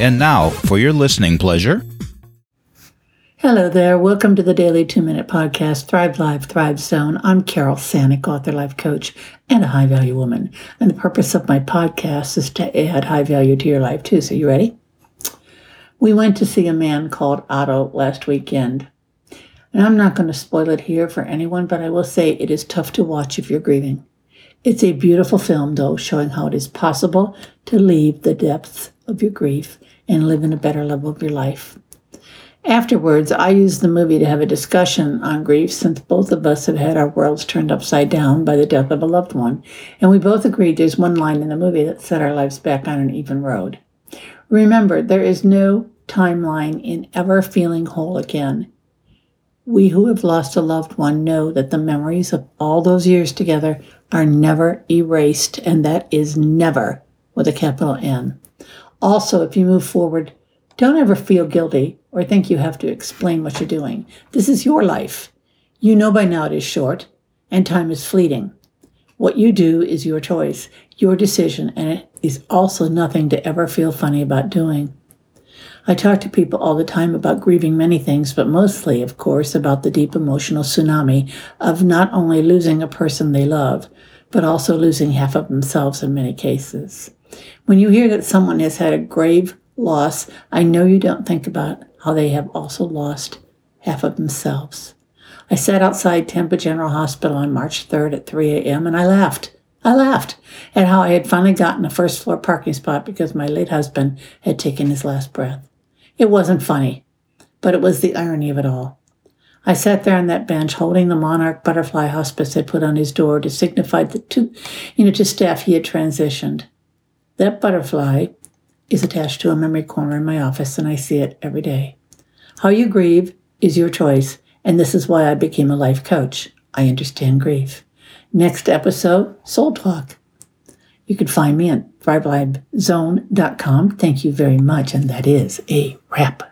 And now, for your listening pleasure. Hello there. Welcome to the Daily Two Minute Podcast, Thrive Live, Thrive Zone. I'm Carol Sanick, author, life coach, and a high value woman. And the purpose of my podcast is to add high value to your life, too. So, you ready? We went to see a man called Otto last weekend. And I'm not going to spoil it here for anyone, but I will say it is tough to watch if you're grieving. It's a beautiful film, though, showing how it is possible to leave the depths of your grief and live in a better level of your life. Afterwards, I used the movie to have a discussion on grief since both of us have had our worlds turned upside down by the death of a loved one, and we both agreed there's one line in the movie that set our lives back on an even road. Remember, there is no timeline in ever feeling whole again. We who have lost a loved one know that the memories of all those years together are never erased, and that is never with a capital N. Also, if you move forward, don't ever feel guilty or think you have to explain what you're doing. This is your life. You know by now it is short and time is fleeting. What you do is your choice, your decision, and it is also nothing to ever feel funny about doing. I talk to people all the time about grieving many things, but mostly, of course, about the deep emotional tsunami of not only losing a person they love, but also losing half of themselves in many cases. When you hear that someone has had a grave loss, I know you don't think about how they have also lost half of themselves. I sat outside Tampa General Hospital on March 3rd at 3 a.m. and I laughed. I laughed at how I had finally gotten a first floor parking spot because my late husband had taken his last breath. It wasn't funny, but it was the irony of it all. I sat there on that bench holding the monarch butterfly hospice had put on his door to signify that to, you know, to staff he had transitioned. That butterfly is attached to a memory corner in my office, and I see it every day. How you grieve is your choice, and this is why I became a life coach. I understand grief. Next episode, Soul Talk. You can find me at thrivelivezone.com. Thank you very much, and that is a wrap.